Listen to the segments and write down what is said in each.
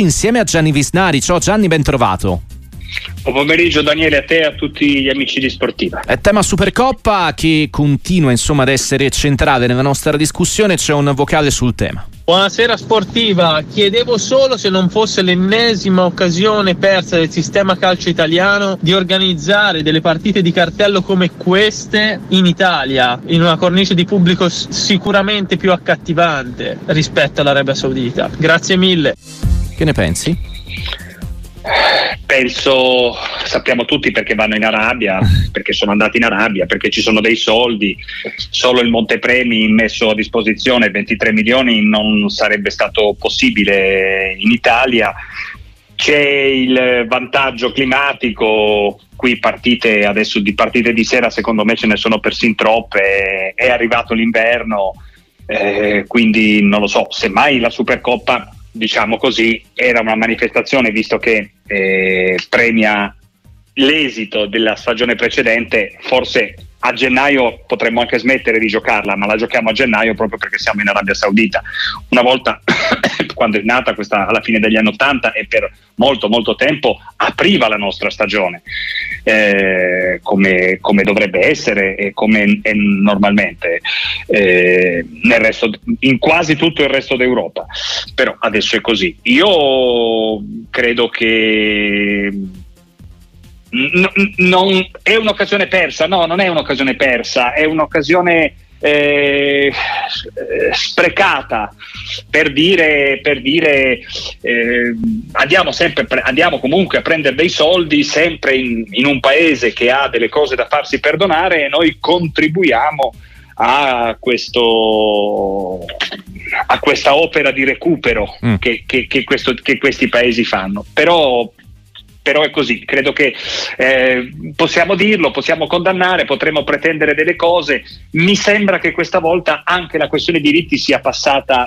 insieme a Gianni Visnari. Ciao Gianni, ben trovato. Buon pomeriggio Daniele a te e a tutti gli amici di Sportiva. È tema Supercoppa che continua insomma ad essere centrale nella nostra discussione, c'è un vocale sul tema. Buonasera sportiva, chiedevo solo se non fosse l'ennesima occasione persa del sistema calcio italiano di organizzare delle partite di cartello come queste in Italia, in una cornice di pubblico sicuramente più accattivante rispetto all'Arabia Saudita. Grazie mille. Che ne pensi? Penso, sappiamo tutti perché vanno in Arabia, perché sono andati in Arabia, perché ci sono dei soldi, solo il montepremi messo a disposizione 23 milioni non sarebbe stato possibile in Italia. C'è il vantaggio climatico, qui partite adesso di partite di sera secondo me ce ne sono persino troppe, è arrivato l'inverno, eh, quindi non lo so, semmai la Supercoppa diciamo così, era una manifestazione visto che eh, premia l'esito della stagione precedente, forse a gennaio potremmo anche smettere di giocarla, ma la giochiamo a gennaio proprio perché siamo in Arabia Saudita. Una volta, quando è nata questa alla fine degli anni Ottanta e per molto molto tempo apriva la nostra stagione, eh, come, come, dovrebbe essere e come è normalmente eh, resto, in quasi tutto il resto d'Europa. Però adesso è così. Io credo che non, è un'occasione persa, no, non è un'occasione persa, è un'occasione eh, sprecata per dire, per dire eh, andiamo, sempre, andiamo comunque a prendere dei soldi sempre in, in, un paese che ha delle cose da farsi perdonare e noi contribuiamo a, questo, a questa opera di recupero mm. che, che, che, questo, che questi paesi fanno. Però però è così, credo che eh, possiamo dirlo, possiamo condannare, potremmo pretendere delle cose, mi sembra che questa volta anche la questione diritti sia passata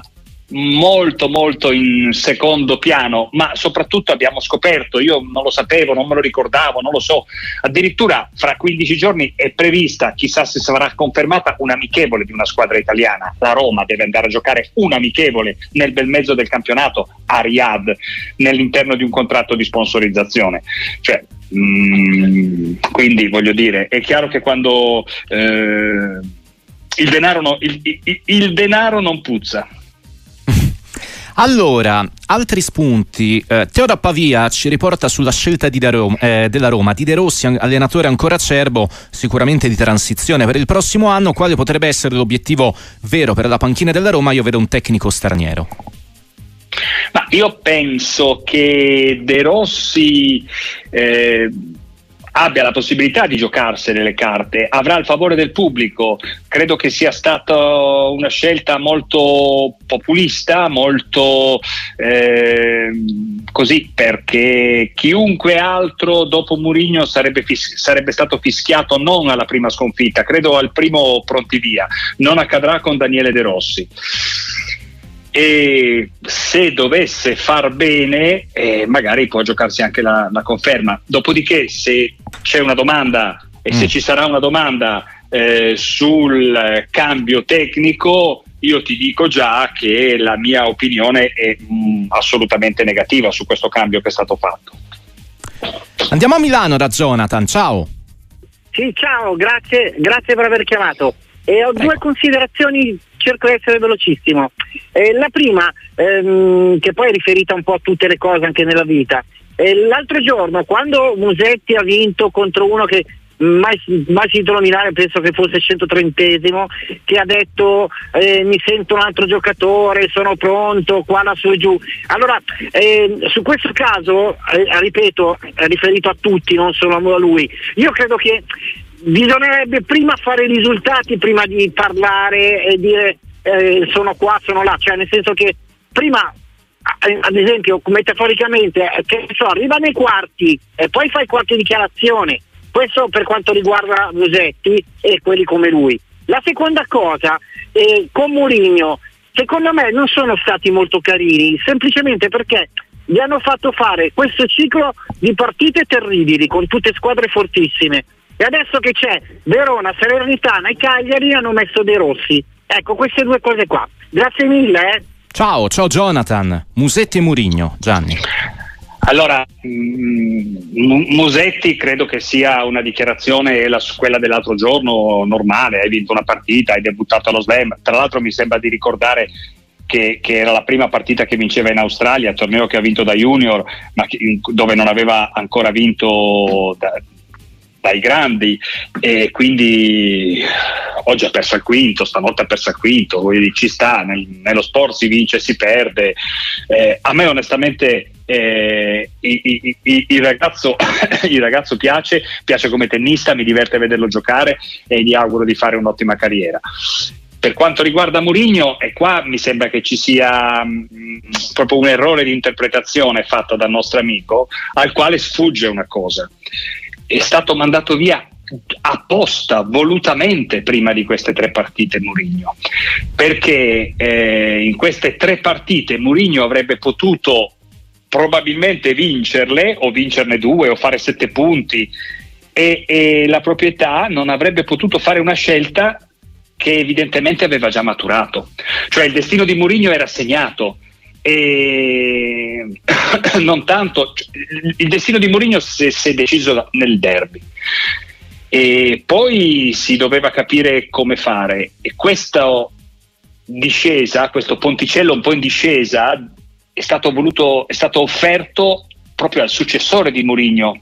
molto molto in secondo piano, ma soprattutto abbiamo scoperto, io non lo sapevo, non me lo ricordavo, non lo so, addirittura fra 15 giorni è prevista, chissà se sarà confermata, un'amichevole di una squadra italiana, la Roma deve andare a giocare un'amichevole nel bel mezzo del campionato a Riyadh, nell'interno di un contratto di sponsorizzazione. Cioè, mm, quindi voglio dire, è chiaro che quando... Eh, il denaro, no, il, il, il denaro non puzza, allora, altri spunti. Eh, Teoda Pavia ci riporta sulla scelta Roma, eh, della Roma. Di De Rossi, allenatore ancora acerbo, sicuramente di transizione per il prossimo anno. Quale potrebbe essere l'obiettivo vero per la panchina della Roma? Io vedo un tecnico straniero. Ma io penso che De Rossi eh, abbia la possibilità di giocarsene le carte, avrà il favore del pubblico. Credo che sia stata una scelta molto populista, molto eh, così, perché chiunque altro dopo Murigno sarebbe, fis- sarebbe stato fischiato non alla prima sconfitta, credo al primo pronti via. Non accadrà con Daniele De Rossi e se dovesse far bene eh, magari può giocarsi anche la, la, conferma dopodiché se c'è una domanda e mm. se ci sarà una domanda eh, sul cambio tecnico io ti dico già che la mia opinione è mh, mm, assolutamente negativa su questo cambio che è stato fatto andiamo a Milano da Jonathan ciao sì ciao grazie, grazie per aver chiamato e ho ecco. due considerazioni cerco di essere velocissimo. Eh, la prima, ehm, che poi è riferita un po' a tutte le cose anche nella vita. Eh, l'altro giorno, quando Musetti ha vinto contro uno che mai, mai sentito nominare, penso che fosse il 130esimo, che ha detto eh, mi sento un altro giocatore, sono pronto, qua, là, su e giù. Allora, eh, su questo caso, eh, ripeto, è riferito a tutti, non solo a lui, io credo che bisognerebbe prima fare i risultati prima di parlare e dire eh, sono qua, sono là, cioè nel senso che prima ad esempio metaforicamente eh, che so, arriva nei quarti e poi fai qualche dichiarazione. Questo per quanto riguarda Musetti e quelli come lui. La seconda cosa eh, con Mourinho secondo me non sono stati molto carini semplicemente perché gli hanno fatto fare questo ciclo di partite terribili con tutte squadre fortissime e adesso che c'è Verona, Salernitana e Cagliari hanno messo dei rossi. Ecco, queste due cose qua. Grazie mille. Eh. Ciao, ciao Jonathan, Musetti e Murigno, Gianni. Allora, mm, Musetti credo che sia una dichiarazione, la, quella dell'altro giorno, normale, hai vinto una partita, hai debuttato allo slam, tra l'altro mi sembra di ricordare che, che, era la prima partita che vinceva in Australia, torneo che ha vinto da junior, ma che, dove non aveva ancora vinto da, dai grandi e quindi oggi ha perso il quinto, stanotte ha perso il quinto, ci sta, nel, nello sport si vince e si perde. Eh, a me onestamente eh, il, il, il, ragazzo, il, ragazzo, piace, piace come tennista, mi diverte vederlo giocare e gli auguro di fare un'ottima carriera. Per quanto riguarda Mourinho, e qua mi sembra che ci sia mh, mm, proprio un errore di interpretazione fatto dal nostro amico, al quale sfugge una cosa. È stato mandato via apposta, volutamente prima di queste tre partite Mourinho, perché eh, in queste tre partite Mourinho avrebbe potuto probabilmente vincerle o vincerne due o fare sette punti e, e la proprietà non avrebbe potuto fare una scelta che evidentemente aveva già maturato. Cioè il destino di Mourinho era segnato e non tanto il destino di Mourinho si, è deciso nel derby e poi si doveva capire come fare e questa discesa, questo ponticello un po' in discesa è stato, voluto, è stato offerto proprio al successore di Mourinho,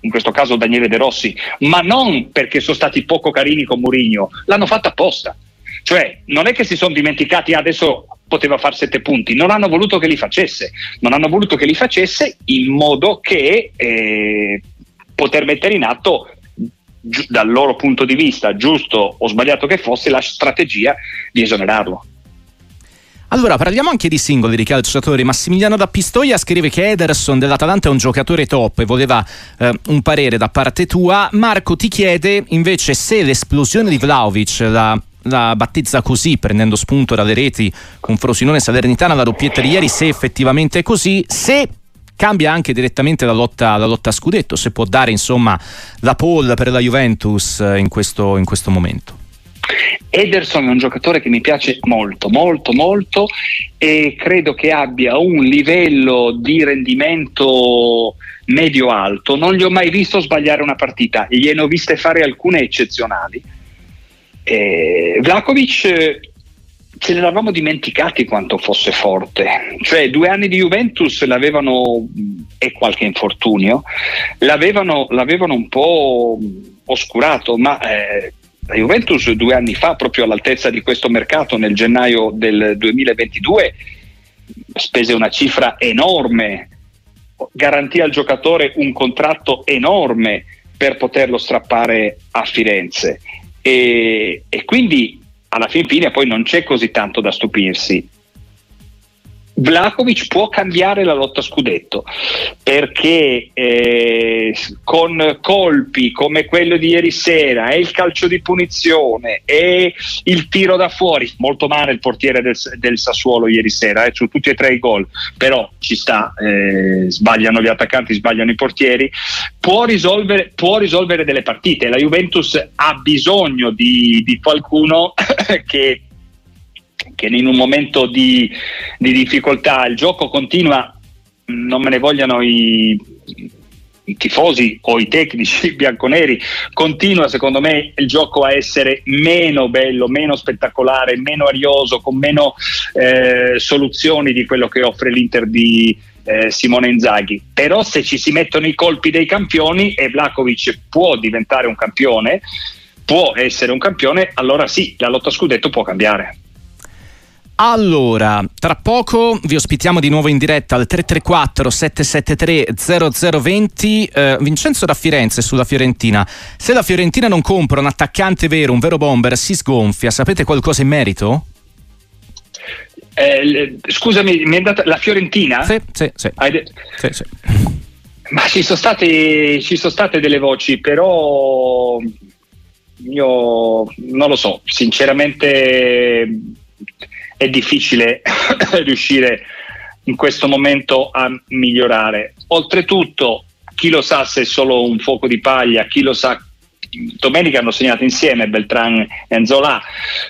in questo caso Daniele De Rossi, ma non perché sono stati poco carini con Mourinho, l'hanno fatto apposta. Cioè, non è che si sono dimenticati ah, adesso poteva fare sette punti, non hanno voluto che li facesse, non hanno voluto che li facesse in modo che eh, poter mettere in atto dal loro punto di vista, giusto o sbagliato che fosse, la strategia di esonerarlo. Allora, parliamo anche di singoli di calciatori. Massimiliano da Pistoia scrive che Ederson dell'Atalanta è un giocatore top e voleva eh, un parere da parte tua. Marco ti chiede invece se l'esplosione di Vlaovic, la, la battezza così, prendendo spunto dalle reti con Frosinone Salernitana, la doppietta di ieri, se effettivamente è così, se cambia anche direttamente la lotta, la lotta a scudetto, se può dare insomma la pole per la Juventus eh, in questo, in questo momento. Ederson è un giocatore che mi piace molto, molto, molto e credo che abbia un livello di rendimento medio-alto. Non gli ho mai visto sbagliare una partita, gliene ho viste fare alcune eccezionali. Eh, Vlakovic ce ne eravamo dimenticati quanto fosse forte, cioè due anni di Juventus l'avevano, e qualche infortunio, l'avevano, l'avevano un po' oscurato, ma eh, la Juventus due anni fa, proprio all'altezza di questo mercato, nel gennaio del 2022, spese una cifra enorme, garantì al giocatore un contratto enorme per poterlo strappare a Firenze. E, quindi alla fin fine poi non c'è così tanto da stupirsi. Vlakovic può cambiare la lotta scudetto perché eh, con colpi come quello di ieri sera e il calcio di punizione e il tiro da fuori, molto male il portiere del, del Sassuolo ieri sera eh, su tutti e tre i gol, però ci sta, eh, sbagliano gli attaccanti, sbagliano i portieri, può risolvere, può risolvere delle partite. La Juventus ha bisogno di, di qualcuno che che in un momento di, di difficoltà il gioco continua, non me ne vogliano i, i tifosi o i tecnici bianconeri, continua secondo me il gioco a essere meno bello, meno spettacolare, meno arioso, con meno eh, soluzioni di quello che offre l'Inter di eh, Simone Inzaghi. Però se ci si mettono i colpi dei campioni e Vlakovic può diventare un campione, può essere un campione, allora sì, la lotta scudetto può cambiare. Allora, tra poco vi ospitiamo di nuovo in diretta al 334 773 0020. Eh, Vincenzo da Firenze sulla Fiorentina. Se la Fiorentina non compra un attaccante vero, un vero bomber, si sgonfia. Sapete qualcosa in merito? Eh, scusami, mi è andata la Fiorentina? Sì, sì, sì. De- sì, sì. Ma ci sono, state, ci sono state delle voci, però io non lo so, sinceramente è difficile riuscire in questo momento a migliorare. Oltretutto, chi lo sa se è solo un fuoco di paglia, chi lo sa domenica hanno segnato insieme Beltran e Anzola,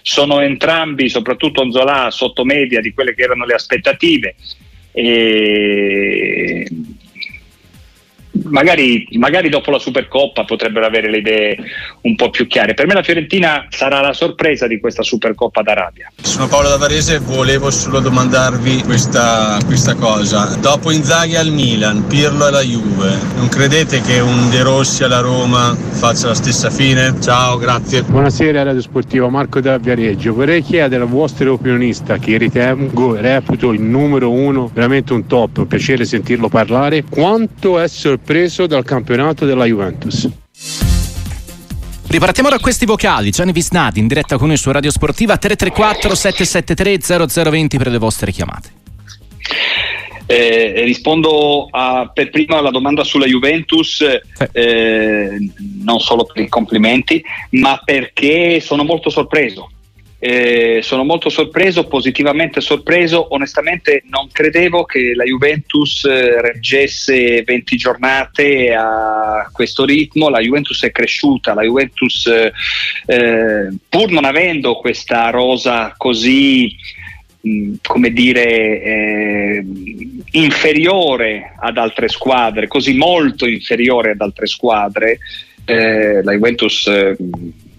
sono entrambi, soprattutto Anzola, sotto media di quelle che erano le aspettative. E magari, magari, dopo la Supercoppa potrebbero avere le idee un po' più chiare. Per me la Fiorentina sarà la sorpresa di questa Supercoppa d'Arabia. Sono Paolo Davarese e volevo solo domandarvi questa, questa, cosa. Dopo Inzaghi al Milan, Pirlo alla Juve, non credete che un De Rossi alla Roma faccia la stessa fine? Ciao, grazie. Buonasera Radio Sportivo, Marco da Viareggio. Vorrei chiedere al vostro opinionista, che ritengo reputo il numero uno, veramente un top, un piacere sentirlo parlare, quanto è sorpreso preso dal campionato della Juventus. Ripartiamo da questi vocali. Gianni Visnati in diretta con noi su Radio Sportiva 334 773 0020 per le vostre chiamate. Eh, rispondo a, per prima alla domanda sulla Juventus, eh, non solo per i complimenti, ma perché sono molto sorpreso eh, sono molto sorpreso, positivamente sorpreso. Onestamente non credevo che la Juventus eh, reggesse 20 giornate a questo ritmo. La Juventus è cresciuta, la Juventus eh, eh pur non avendo questa rosa così come dire eh, inferiore ad altre squadre, così molto inferiore ad altre squadre, eh, la Juventus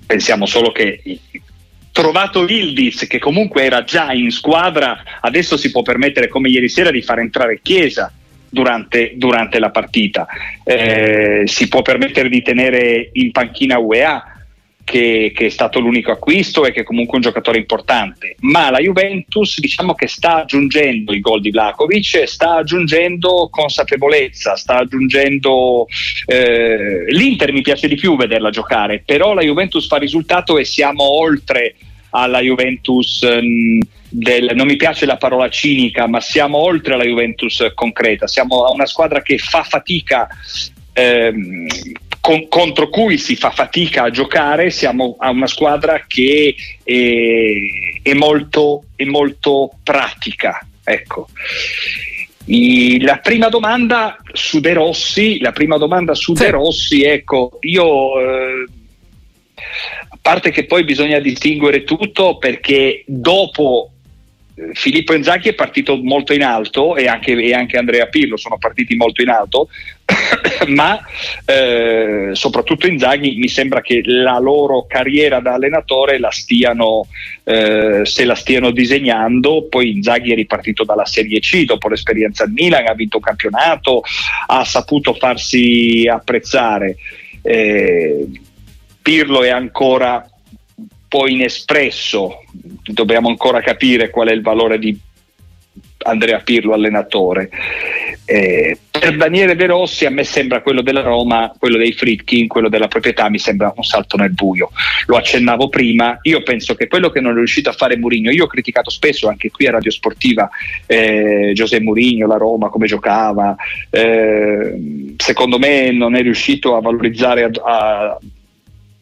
pensiamo solo che trovato Ildis che comunque era già in squadra, adesso si può permettere come ieri sera di far entrare Chiesa durante, durante la partita, eh, si può permettere di tenere in panchina UEA che, che, è stato l'unico acquisto e che è comunque un giocatore importante, ma la Juventus diciamo che sta aggiungendo i gol di Vlakovic, sta aggiungendo consapevolezza, sta aggiungendo eh, l'Inter mi piace di più vederla giocare, però la Juventus fa risultato e siamo oltre alla Juventus ehm, del, non mi piace la parola cinica, ma siamo oltre alla Juventus concreta, siamo a una squadra che fa fatica ehm, con, contro cui si fa fatica a giocare, siamo a una squadra che è, è, molto, è molto, pratica. Ecco. I, la prima domanda su De Rossi, la prima domanda su sì. De Rossi, ecco, io eh, parte che poi bisogna distinguere tutto perché dopo eh, Filippo Inzaghi è partito molto in alto e anche, e anche Andrea Pirlo sono partiti molto in alto, ma eh, soprattutto Inzaghi mi sembra che la loro carriera da allenatore la stiano, eh, se la stiano disegnando, poi Inzaghi è ripartito dalla Serie C dopo l'esperienza al Milan, ha vinto un campionato, ha saputo farsi apprezzare. Eh, Pirlo è ancora un po' inespresso, dobbiamo ancora capire qual è il valore di Andrea Pirlo allenatore. Eh, per Daniele De Rossi a me sembra quello della Roma, quello dei Fritkin, quello della proprietà mi sembra un salto nel buio. Lo accennavo prima, io penso che quello che non è riuscito a fare Mourinho, io ho criticato spesso anche qui a Radio Sportiva eh, Giuseppe Mourinho, la Roma, come giocava, eh, secondo me non è riuscito a valorizzare a, a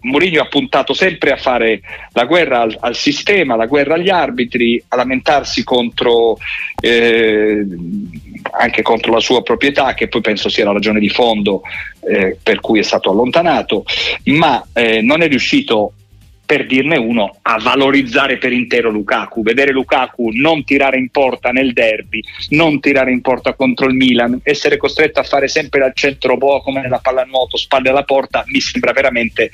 Mourinho ha puntato sempre a fare la guerra al, al, sistema, la guerra agli arbitri, a lamentarsi contro, eh, anche contro la sua proprietà, che poi penso sia la ragione di fondo eh, per cui è stato allontanato, ma eh, non è riuscito per dirne uno, a valorizzare per intero Lukaku, vedere Lukaku non tirare in porta nel derby, non tirare in porta contro il Milan, essere costretto a fare sempre dal centro boa come nella pallanuoto, spalle alla porta, mi sembra veramente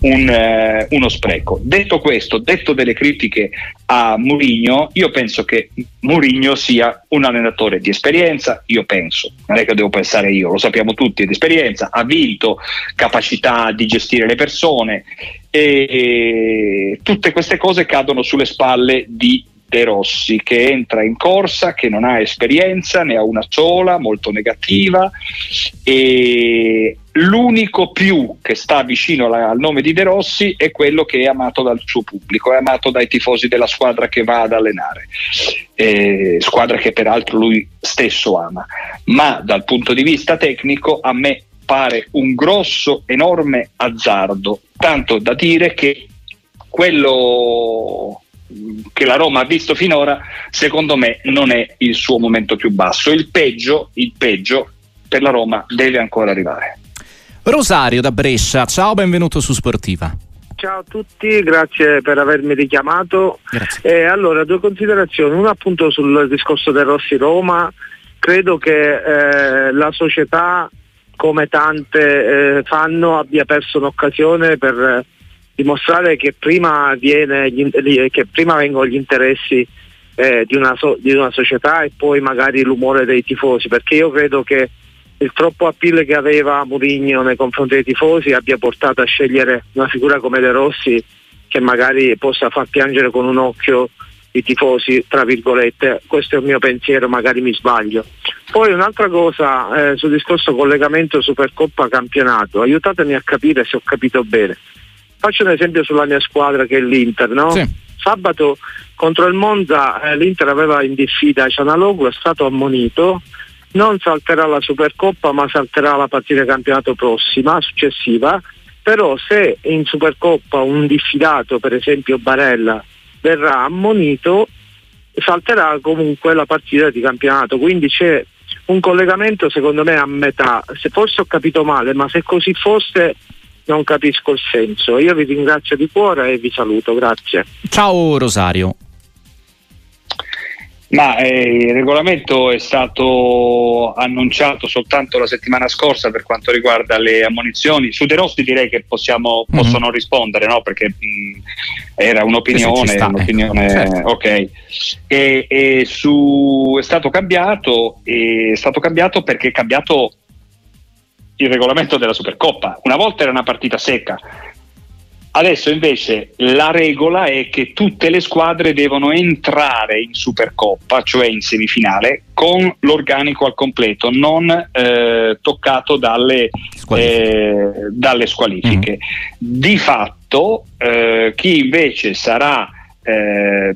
un, eh, uno spreco. Detto questo, detto delle critiche a Mourinho, io penso che Mourinho sia un allenatore di esperienza, io penso, non è che devo pensare io, lo sappiamo tutti, è di esperienza, ha vinto, capacità di gestire le persone e tutte queste cose cadono sulle spalle di De Rossi che entra in corsa, che non ha esperienza, ne ha una sola, molto negativa e l'unico più che sta vicino al nome di De Rossi è quello che è amato dal suo pubblico, è amato dai tifosi della squadra che va ad allenare, eh, squadra che peraltro lui stesso ama, ma dal punto di vista tecnico a me pare un grosso, enorme azzardo, tanto da dire che quello che la Roma ha visto finora, secondo me non è il suo momento più basso. Il peggio, il peggio per la Roma deve ancora arrivare. Rosario da Brescia, ciao, benvenuto su Sportiva. Ciao a tutti, grazie per avermi richiamato. Eh, allora, due considerazioni. Una appunto sul discorso del Rossi Roma. Credo che eh, la società, come tante eh, fanno, abbia perso un'occasione per dimostrare che prima, viene, che prima vengono gli interessi eh, di, una so, di una società e poi magari l'umore dei tifosi, perché io credo che il troppo appeal che aveva Mourinho nei confronti dei tifosi abbia portato a scegliere una figura come De Rossi che magari possa far piangere con un occhio i tifosi, tra virgolette, questo è il mio pensiero, magari mi sbaglio. Poi un'altra cosa eh, sul discorso collegamento Supercoppa campionato, aiutatemi a capire se ho capito bene. Faccio un esempio sulla mia squadra che è l'Inter, no? Sì. Sabato contro il Monza eh, l'Inter aveva in diffida Cianaloglu, è stato ammonito, non salterà la Supercoppa ma salterà la partita di campionato prossima, successiva, però se in Supercoppa un diffidato, per esempio Barella, verrà ammonito, salterà comunque la partita di campionato, quindi c'è un collegamento secondo me a metà, se forse ho capito male, ma se così fosse non capisco il senso. Io vi ringrazio di cuore e vi saluto, grazie. Ciao Rosario. Ma eh, il regolamento è stato annunciato soltanto la settimana scorsa per quanto riguarda le ammonizioni. Su De Rossi direi che possiamo, mm-hmm. posso non rispondere, no? perché mh, era un'opinione. Sì, un'opinione certo. ok. E, e su, è, stato cambiato, è stato cambiato perché è cambiato il regolamento della Supercoppa. Una volta era una partita secca, Adesso invece la regola è che tutte le squadre devono entrare in Supercoppa, cioè in semifinale, con l'organico al completo, non eh, toccato dalle squalifiche. Eh, dalle squalifiche. Mm-hmm. Di fatto eh, chi invece sarà eh,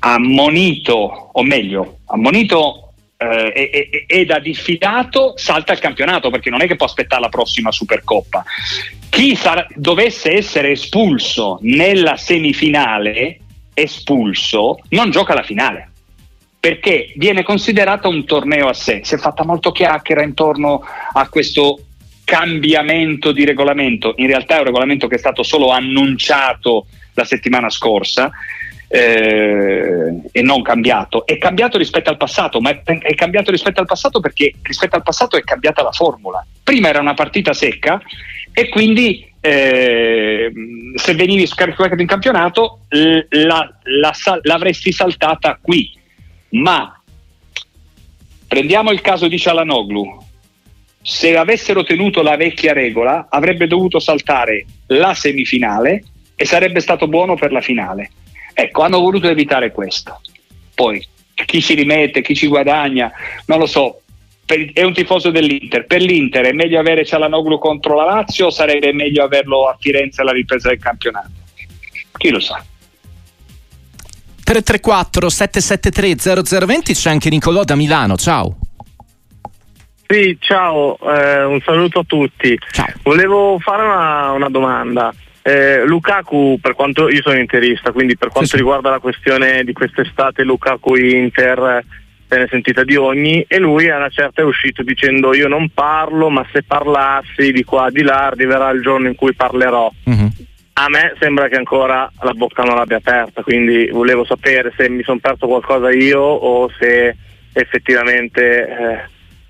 ammonito, o meglio, ammonito eh, e, da diffidato salta il campionato perché non è che può aspettare la prossima Supercoppa. Chi sarà, dovesse essere espulso nella semifinale, espulso, non gioca la finale perché viene considerato un torneo a sé. Si è fatta molto chiacchiera intorno a questo cambiamento di regolamento. In realtà è un regolamento che è stato solo annunciato la settimana scorsa eh, e non cambiato. È cambiato rispetto al passato, ma è, è, cambiato rispetto al passato perché rispetto al passato è cambiata la formula. Prima era una partita secca e quindi eh, se venivi scaricato in campionato la, la, l'avresti saltata qui. Ma prendiamo il caso di Cialanoglu. Se avessero tenuto la vecchia regola, avrebbe dovuto saltare la semifinale e sarebbe stato buono per la finale Ecco, hanno voluto evitare questo. Poi chi ci rimette, chi ci guadagna, non lo so. Per, è un tifoso dell'Inter. Per l'Inter è meglio avere Cialanoglu contro la Lazio o sarebbe meglio averlo a Firenze alla ripresa del campionato? Chi lo sa. 334 773 0020 c'è anche Nicolò da Milano. Ciao. Sì, ciao, eh, un saluto a tutti. Ciao. Volevo fare una, una domanda. Eh, Lukaku, per quanto io sono interista, quindi per quanto sì, sì. riguarda la questione di quest'estate, Lukaku Inter se ne è sentita di ogni e lui a una certa è uscito dicendo io non parlo, ma se parlassi di qua di là arriverà il giorno in cui parlerò. Mm-hmm. A me sembra che ancora la bocca non l'abbia aperta, quindi volevo sapere se mi sono perso qualcosa io o se effettivamente eh,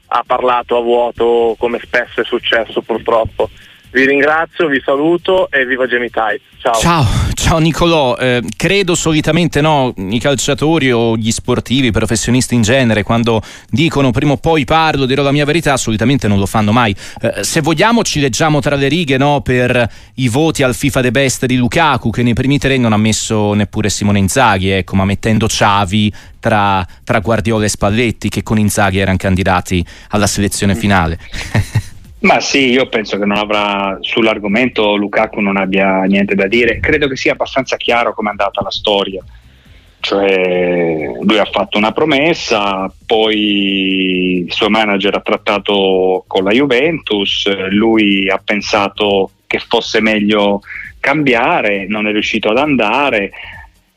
ha parlato a vuoto come spesso è successo purtroppo. Vi ringrazio, vi saluto e viva Gemitai. Ciao. Ciao, ciao Nicolò. Eh, credo solitamente no, i calciatori o gli sportivi, i professionisti in genere, quando dicono prima o poi parlo, dirò la mia verità, solitamente non lo fanno mai. Eh, se vogliamo ci leggiamo tra le righe no, per i voti al FIFA The Best di Lukaku, che nei primi tre non ha messo neppure Simone Inzaghi, ecco, ma mettendo Ciavi tra, tra Guardiola e Spalletti, che con Inzaghi erano candidati alla selezione finale. Ma sì, io penso che non avrà sull'argomento Lukaku non abbia niente da dire. Credo che sia abbastanza chiaro come è andata la storia. Cioè, lui ha fatto una promessa, poi il suo manager ha trattato con la Juventus, lui ha pensato che fosse meglio cambiare, non è riuscito ad andare,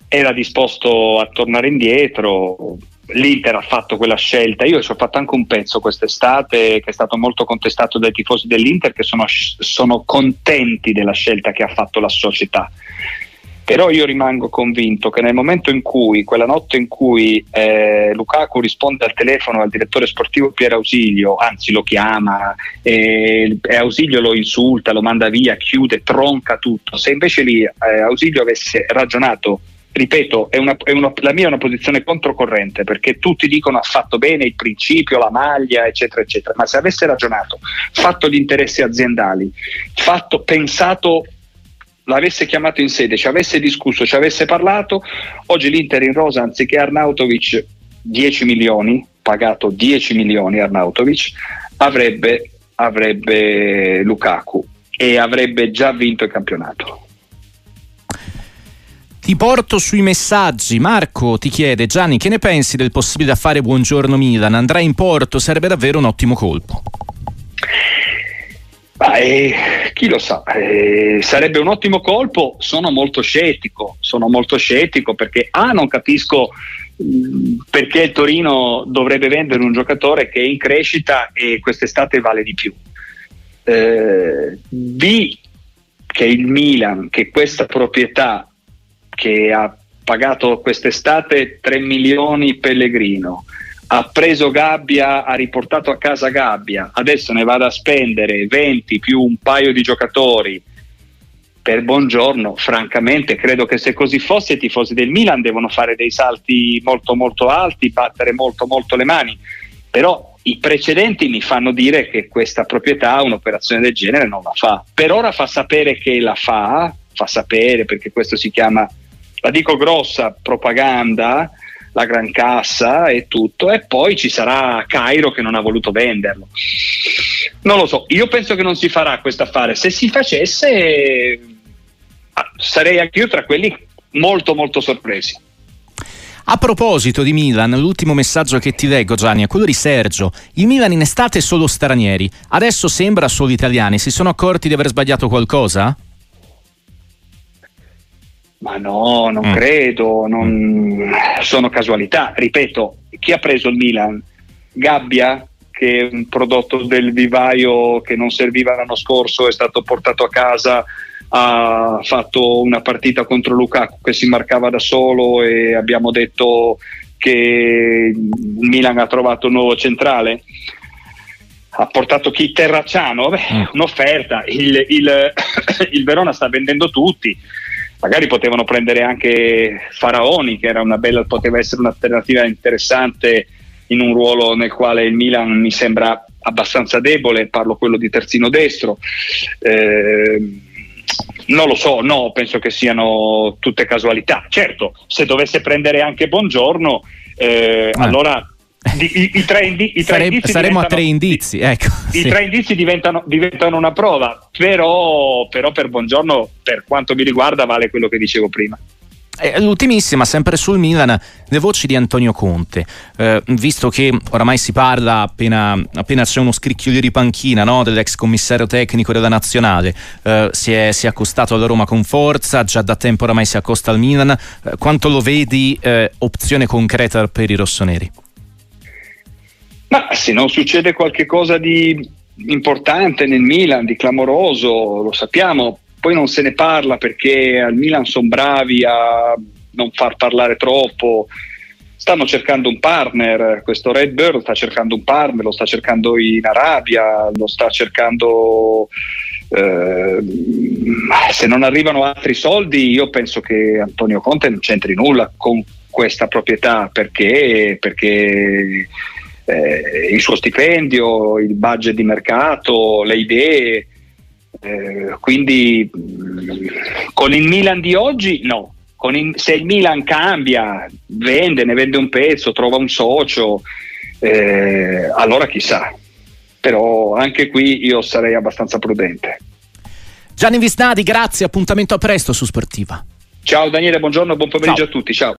era disposto a tornare indietro, l'Inter ha fatto quella scelta. Io ci ho fatto anche un pezzo quest'estate che è stato molto contestato dai tifosi dell'Inter che sono, sono contenti della scelta che ha fatto la società. Però io rimango convinto che nel momento in cui, quella notte in cui eh, Lukaku risponde al telefono al direttore sportivo Piero Ausilio, anzi lo chiama, e, e Ausilio lo insulta, lo manda via, chiude, tronca tutto, se invece lì eh, Ausilio avesse ragionato ripeto, è una, è una, la mia è una posizione controcorrente perché tutti dicono ha fatto bene il principio, la maglia, eccetera, eccetera, ma se avesse ragionato, fatto gli interessi aziendali, fatto, pensato, l'avesse chiamato in sede, ci avesse discusso, ci avesse parlato, oggi l'Inter in rosa anziché Arnautovic 10 milioni, pagato 10 milioni Arnautovic, avrebbe, avrebbe Lukaku e avrebbe già vinto il campionato. Ti porto sui messaggi. Marco ti chiede, Gianni, che ne pensi del possibile affare Buongiorno Milan? Andrà in porto? Sarebbe davvero un ottimo colpo. Beh, chi lo sa, eh, sarebbe un ottimo colpo, sono molto scettico, sono molto scettico perché A non capisco perché il Torino dovrebbe vendere un giocatore che è in crescita e quest'estate vale di più. Eh, B che il Milan, che questa proprietà che ha pagato quest'estate 3 milioni Pellegrino, ha preso Gabbia, ha riportato a casa Gabbia, adesso ne vada a spendere 20 più un paio di giocatori. Per buongiorno, francamente credo che se così fosse i tifosi del Milan devono fare dei salti molto molto alti, battere molto molto le mani, però i precedenti mi fanno dire che questa proprietà un'operazione del genere non la fa. Per ora fa sapere che la fa, fa sapere perché questo si chiama la dico grossa, propaganda, la gran cassa e tutto, e poi ci sarà Cairo che non ha voluto venderlo. Non lo so, io penso che non si farà questo affare. Se si facesse, ah, sarei anche io tra quelli molto molto sorpresi. A proposito di Milan, l'ultimo messaggio che ti leggo Gianni è quello di Sergio. Il Milan in estate è solo stranieri, adesso sembra solo italiani. Si sono accorti di aver sbagliato qualcosa? Ma no, non mm. credo, non... sono casualità. Ripeto, chi ha preso il Milan? Gabbia, che è un prodotto del vivaio che non serviva l'anno scorso, è stato portato a casa, ha fatto una partita contro Lukaku che si marcava da solo e abbiamo detto che il Milan ha trovato un nuovo centrale. Ha portato chi Terracciano, Beh, mm. un'offerta, il, il, il Verona sta vendendo tutti magari potevano prendere anche Faraoni, che bella, poteva essere un'alternativa interessante in un ruolo nel quale il Milan mi sembra abbastanza debole, parlo quello di terzino destro. Eh, non lo so, no, penso che siano tutte casualità. Certo, se dovesse prendere anche Buongiorno, eh, ah. allora i, i, tre, indi, i tre Sare, saremo a tre indizi. Ecco, I sì. tre indizi diventano, diventano, una prova, però, però per Buongiorno, per quanto mi riguarda, vale quello che dicevo prima. Eh, l'ultimissima, sempre sul Milan, le voci di Antonio Conte, eh, visto che oramai si parla appena, appena c'è uno scricchiolio di panchina no, dell'ex commissario tecnico della nazionale, eh, si, è, si, è, accostato alla Roma con forza, già da tempo oramai si accosta al Milan, eh, quanto lo vedi eh, opzione concreta per i rossoneri? Ma se non succede qualcosa di importante nel Milan, di clamoroso, lo sappiamo, poi non se ne parla perché al Milan sono bravi a non far parlare troppo. Stanno cercando un partner, questo Red Bird sta cercando un partner, lo sta cercando in Arabia, lo sta cercando... Eh, se non arrivano altri soldi, io penso che Antonio Conte non c'entri nulla con questa proprietà perché, perché eh, il suo stipendio, il budget di mercato, le idee. Eh, quindi mh, con il Milan di oggi no, il, se il Milan cambia, vende, ne vende un pezzo, trova un socio, eh, allora chissà. Però anche qui io sarei abbastanza prudente. Gianni Visnadi, grazie, appuntamento a presto su Sportiva. Ciao Daniele, buongiorno, buon pomeriggio Ciao. a tutti, ciao.